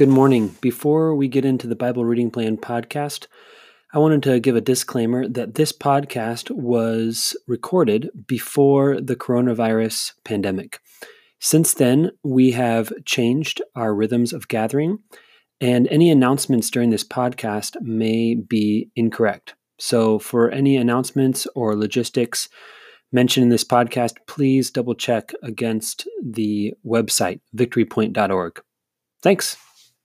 Good morning. Before we get into the Bible Reading Plan podcast, I wanted to give a disclaimer that this podcast was recorded before the coronavirus pandemic. Since then, we have changed our rhythms of gathering, and any announcements during this podcast may be incorrect. So, for any announcements or logistics mentioned in this podcast, please double check against the website, victorypoint.org. Thanks.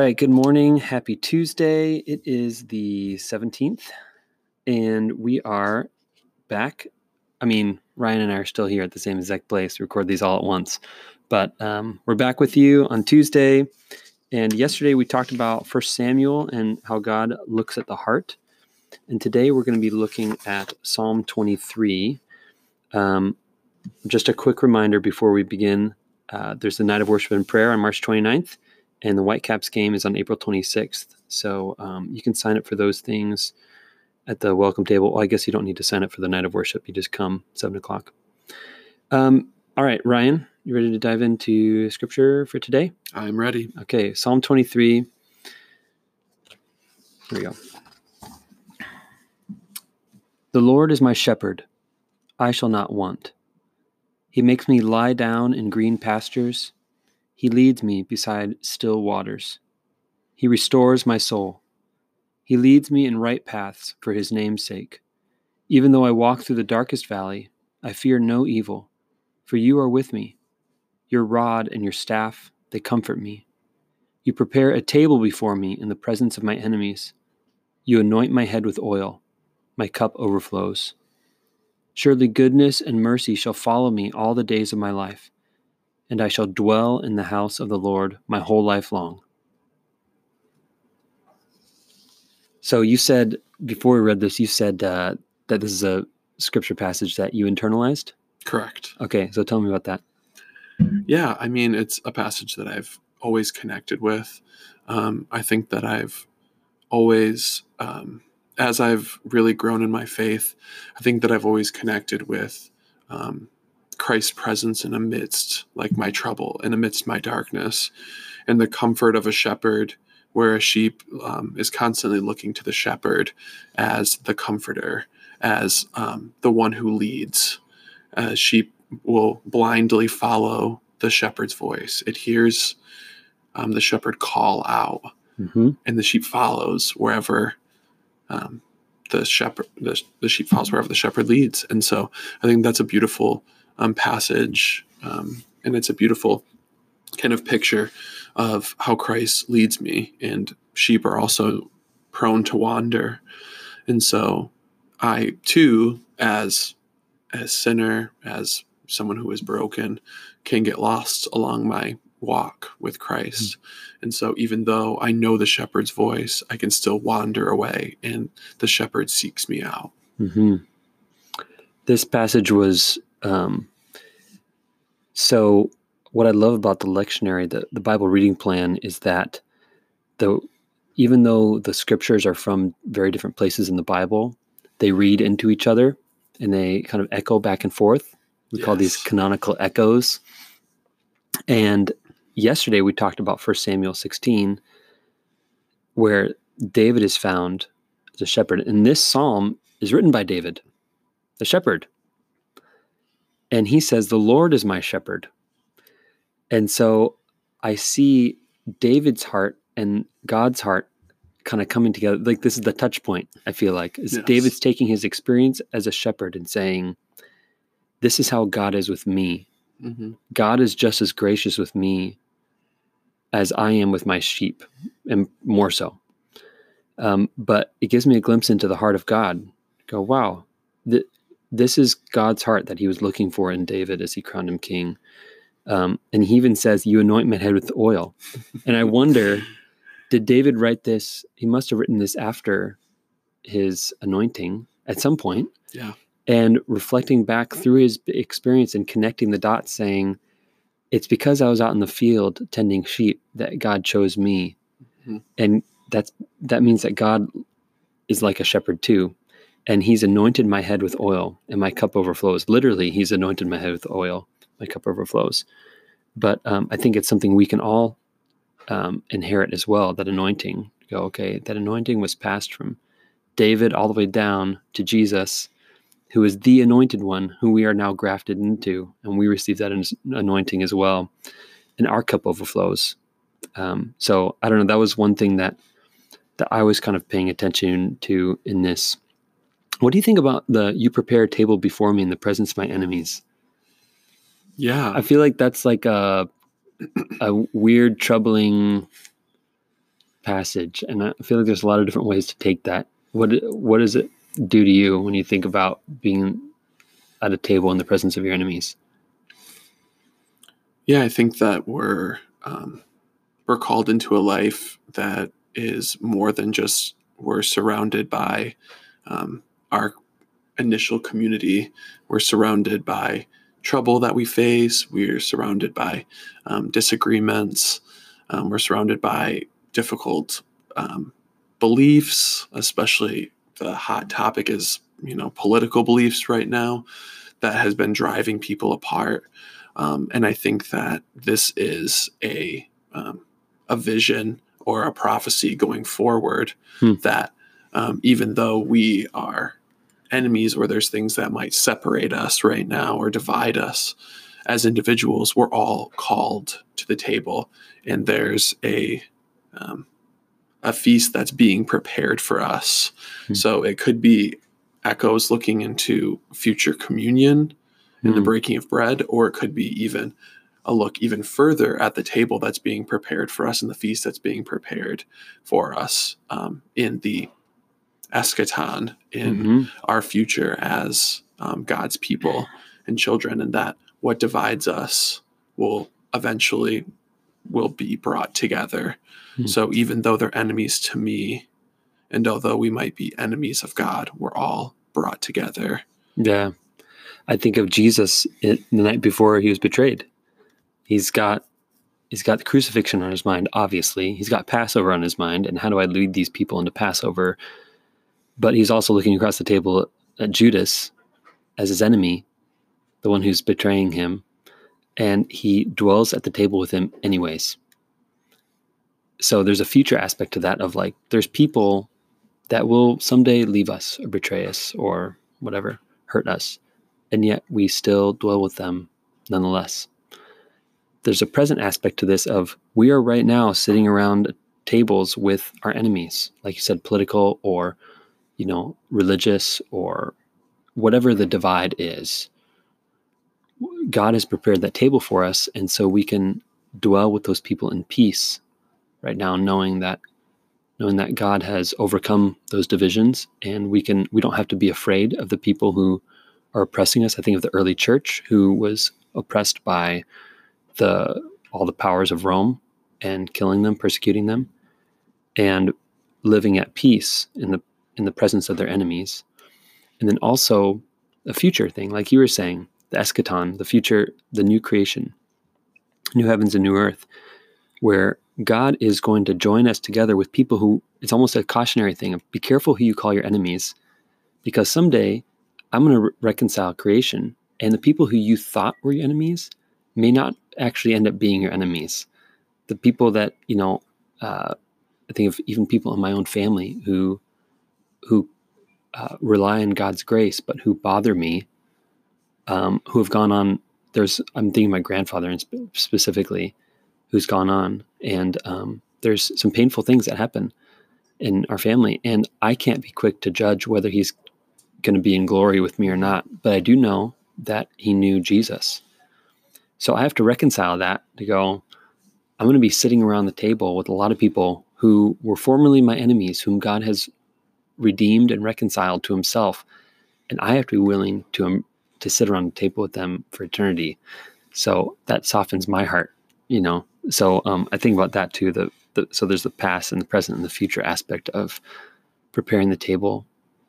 Right, good morning. Happy Tuesday. It is the 17th, and we are back. I mean, Ryan and I are still here at the same exact place to record these all at once, but um, we're back with you on Tuesday. And yesterday we talked about First Samuel and how God looks at the heart. And today we're going to be looking at Psalm 23. Um, just a quick reminder before we begin uh, there's the night of worship and prayer on March 29th and the Whitecaps game is on April 26th. So um, you can sign up for those things at the welcome table. Well, I guess you don't need to sign up for the night of worship. You just come seven o'clock. Um, all right, Ryan, you ready to dive into scripture for today? I'm ready. Okay, Psalm 23. Here we go. The Lord is my shepherd, I shall not want. He makes me lie down in green pastures. He leads me beside still waters. He restores my soul. He leads me in right paths for his name's sake. Even though I walk through the darkest valley, I fear no evil, for you are with me. Your rod and your staff, they comfort me. You prepare a table before me in the presence of my enemies. You anoint my head with oil. My cup overflows. Surely goodness and mercy shall follow me all the days of my life and I shall dwell in the house of the Lord my whole life long. So you said before we read this, you said uh, that this is a scripture passage that you internalized. Correct. Okay, so tell me about that. Yeah, I mean, it's a passage that I've always connected with. Um, I think that I've always, um, as I've really grown in my faith, I think that I've always connected with um, Christ's presence in amidst like my trouble and amidst my darkness and the comfort of a shepherd where a sheep um, is constantly looking to the shepherd as the comforter as um, the one who leads. A sheep will blindly follow the shepherd's voice. It hears um, the shepherd call out. Mm-hmm. and the sheep follows wherever um, the shepherd the, the sheep follows wherever the shepherd leads. And so i think that's a beautiful um, passage, um, and it's a beautiful kind of picture of how Christ leads me. And sheep are also prone to wander, and so I too, as a sinner, as someone who is broken, can get lost along my walk with Christ. Mm-hmm. And so, even though I know the shepherd's voice, I can still wander away, and the shepherd seeks me out. Mm-hmm. This passage was um, so, what I love about the lectionary, the, the Bible reading plan, is that the even though the scriptures are from very different places in the Bible, they read into each other and they kind of echo back and forth. We yes. call these canonical echoes. And yesterday we talked about 1 Samuel 16, where David is found as a shepherd. And this psalm is written by David, the shepherd. And he says, The Lord is my shepherd. And so I see David's heart and God's heart kind of coming together. Like this is the touch point, I feel like. Is yes. David's taking his experience as a shepherd and saying, This is how God is with me. Mm-hmm. God is just as gracious with me as I am with my sheep, and more so. Um, but it gives me a glimpse into the heart of God. Go, wow, th- this is God's heart that he was looking for in David as he crowned him king. Um, and he even says, You anoint my head with oil. and I wonder, did David write this? He must have written this after his anointing at some point. Yeah. And reflecting back through his experience and connecting the dots, saying, It's because I was out in the field tending sheep that God chose me. Mm-hmm. And that's that means that God is like a shepherd too. And he's anointed my head with oil, and my cup overflows. Literally, he's anointed my head with oil, my cup overflows. But um, I think it's something we can all um, inherit as well that anointing. Go, okay, that anointing was passed from David all the way down to Jesus, who is the anointed one, who we are now grafted into, and we receive that anointing as well. And our cup overflows. Um, so I don't know. That was one thing that that I was kind of paying attention to in this. What do you think about the "You prepare a table before me in the presence of my enemies"? Yeah, I feel like that's like a a weird, troubling passage, and I feel like there's a lot of different ways to take that. What what does it do to you when you think about being at a table in the presence of your enemies? Yeah, I think that we're um, we're called into a life that is more than just we're surrounded by um, our initial community. We're surrounded by trouble that we face. We're surrounded by um, disagreements. Um, we're surrounded by difficult um, beliefs, especially the hot topic is you know political beliefs right now that has been driving people apart. Um, and I think that this is a um, a vision or a prophecy going forward hmm. that um, even though we are enemies or there's things that might separate us right now or divide us as individuals, we're all called to the table, and there's a um, a feast that's being prepared for us. Hmm. So it could be echoes looking into future communion and the hmm. breaking of bread, or it could be even a look even further at the table that's being prepared for us and the feast that's being prepared for us um, in the eschaton, in mm-hmm. our future as um, God's people and children, and that what divides us will eventually will be brought together. Mm-hmm. So even though they're enemies to me, and although we might be enemies of God, we're all brought together. Yeah. I think of Jesus the night before he was betrayed he's got he's got the crucifixion on his mind obviously he's got passover on his mind and how do i lead these people into passover but he's also looking across the table at judas as his enemy the one who's betraying him and he dwells at the table with him anyways. So there's a future aspect to that of like there's people that will someday leave us or betray us or whatever hurt us and yet we still dwell with them nonetheless. There's a present aspect to this of we are right now sitting around tables with our enemies, like you said, political or, you know, religious or whatever the divide is. God has prepared that table for us, and so we can dwell with those people in peace right now, knowing that knowing that God has overcome those divisions, and we can we don't have to be afraid of the people who are oppressing us. I think of the early church who was oppressed by the all the powers of Rome and killing them, persecuting them, and living at peace in the in the presence of their enemies. And then also a future thing, like you were saying, the eschaton, the future, the new creation, new heavens and new earth, where God is going to join us together with people who it's almost a cautionary thing be careful who you call your enemies, because someday I'm going to re- reconcile creation, and the people who you thought were your enemies may not actually end up being your enemies. The people that you know, uh, I think of even people in my own family who who uh, rely on God's grace, but who bother me, um, who have gone on. There's I'm thinking my grandfather specifically, who's gone on, and um, there's some painful things that happen in our family, and I can't be quick to judge whether he's going to be in glory with me or not. But I do know that he knew Jesus so I have to reconcile that to go, I'm going to be sitting around the table with a lot of people who were formerly my enemies, whom God has redeemed and reconciled to himself. And I have to be willing to, um, to sit around the table with them for eternity. So that softens my heart, you know. So um, I think about that too. The, the so there's the past and the present and the future aspect of preparing the table,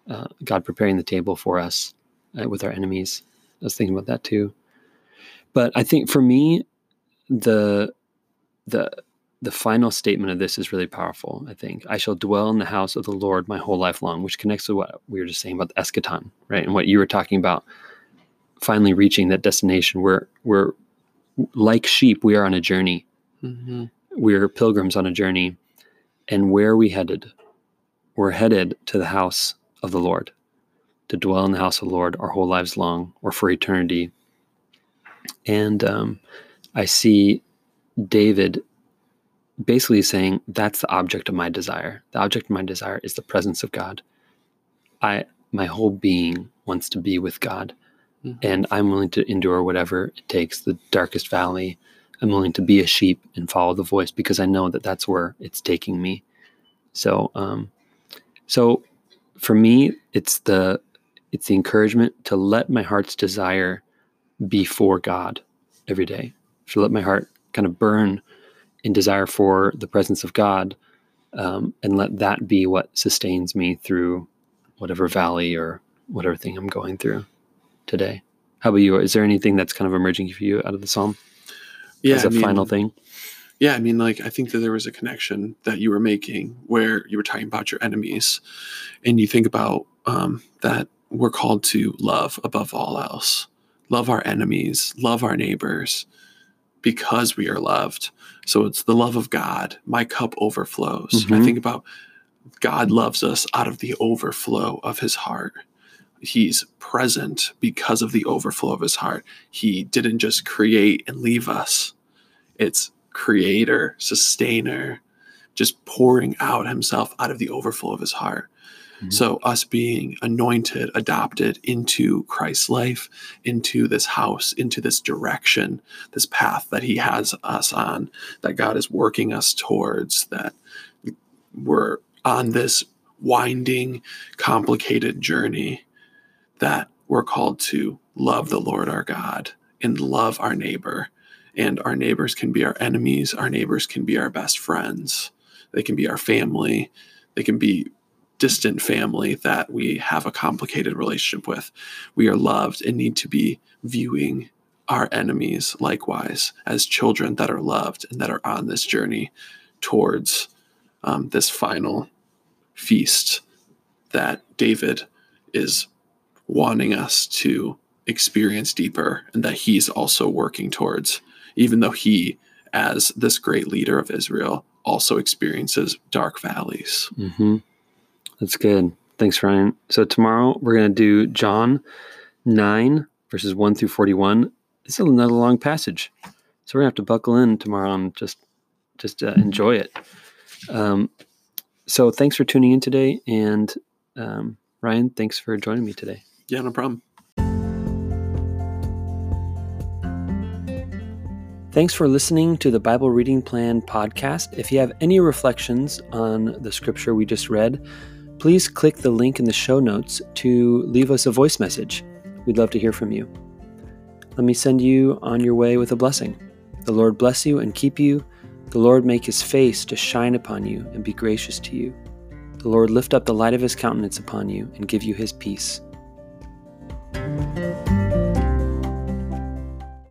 uh, God preparing the table for us uh, with our enemies. I was thinking about that too. But I think for me, the the the final statement of this is really powerful. I think I shall dwell in the house of the Lord my whole life long, which connects to what we were just saying about the eschaton, right? And what you were talking about, finally reaching that destination where we're like sheep, we are on a journey. Mm-hmm. We're pilgrims on a journey, and where are we headed? We're headed to the house of the Lord, to dwell in the house of the Lord our whole lives long, or for eternity. And um, I see David basically saying that's the object of my desire. The object of my desire is the presence of God. I my whole being wants to be with God. Mm-hmm. And I'm willing to endure whatever it takes, the darkest valley. I'm willing to be a sheep and follow the voice because I know that that's where it's taking me. So, um, so for me, it's the it's the encouragement to let my heart's desire be for God every day. To let my heart kind of burn in desire for the presence of God, um, and let that be what sustains me through whatever valley or whatever thing I'm going through today. How about you? Is there anything that's kind of emerging for you out of the psalm? Yeah, as a I mean, final thing. Yeah, I mean, like I think that there was a connection that you were making where you were talking about your enemies, and you think about um, that we're called to love above all else, love our enemies, love our neighbors, because we are loved. So it's the love of God. My cup overflows. Mm-hmm. I think about God loves us out of the overflow of his heart. He's present because of the overflow of his heart. He didn't just create and leave us. It's creator, sustainer, just pouring out himself out of the overflow of his heart. Mm-hmm. So, us being anointed, adopted into Christ's life, into this house, into this direction, this path that He has us on, that God is working us towards, that we're on this winding, complicated journey, that we're called to love the Lord our God and love our neighbor. And our neighbors can be our enemies, our neighbors can be our best friends, they can be our family, they can be distant family that we have a complicated relationship with. We are loved and need to be viewing our enemies likewise as children that are loved and that are on this journey towards um, this final feast that David is wanting us to experience deeper and that he's also working towards, even though he, as this great leader of Israel, also experiences dark valleys. Mm-hmm. That's good. Thanks, Ryan. So tomorrow we're going to do John 9, verses 1 through 41. This is another long passage. So we're going to have to buckle in tomorrow and just just uh, enjoy it. Um, so thanks for tuning in today. And um, Ryan, thanks for joining me today. Yeah, no problem. Thanks for listening to the Bible Reading Plan podcast. If you have any reflections on the scripture we just read, please click the link in the show notes to leave us a voice message. We'd love to hear from you. Let me send you on your way with a blessing. The Lord bless you and keep you. The Lord make his face to shine upon you and be gracious to you. The Lord lift up the light of his countenance upon you and give you his peace.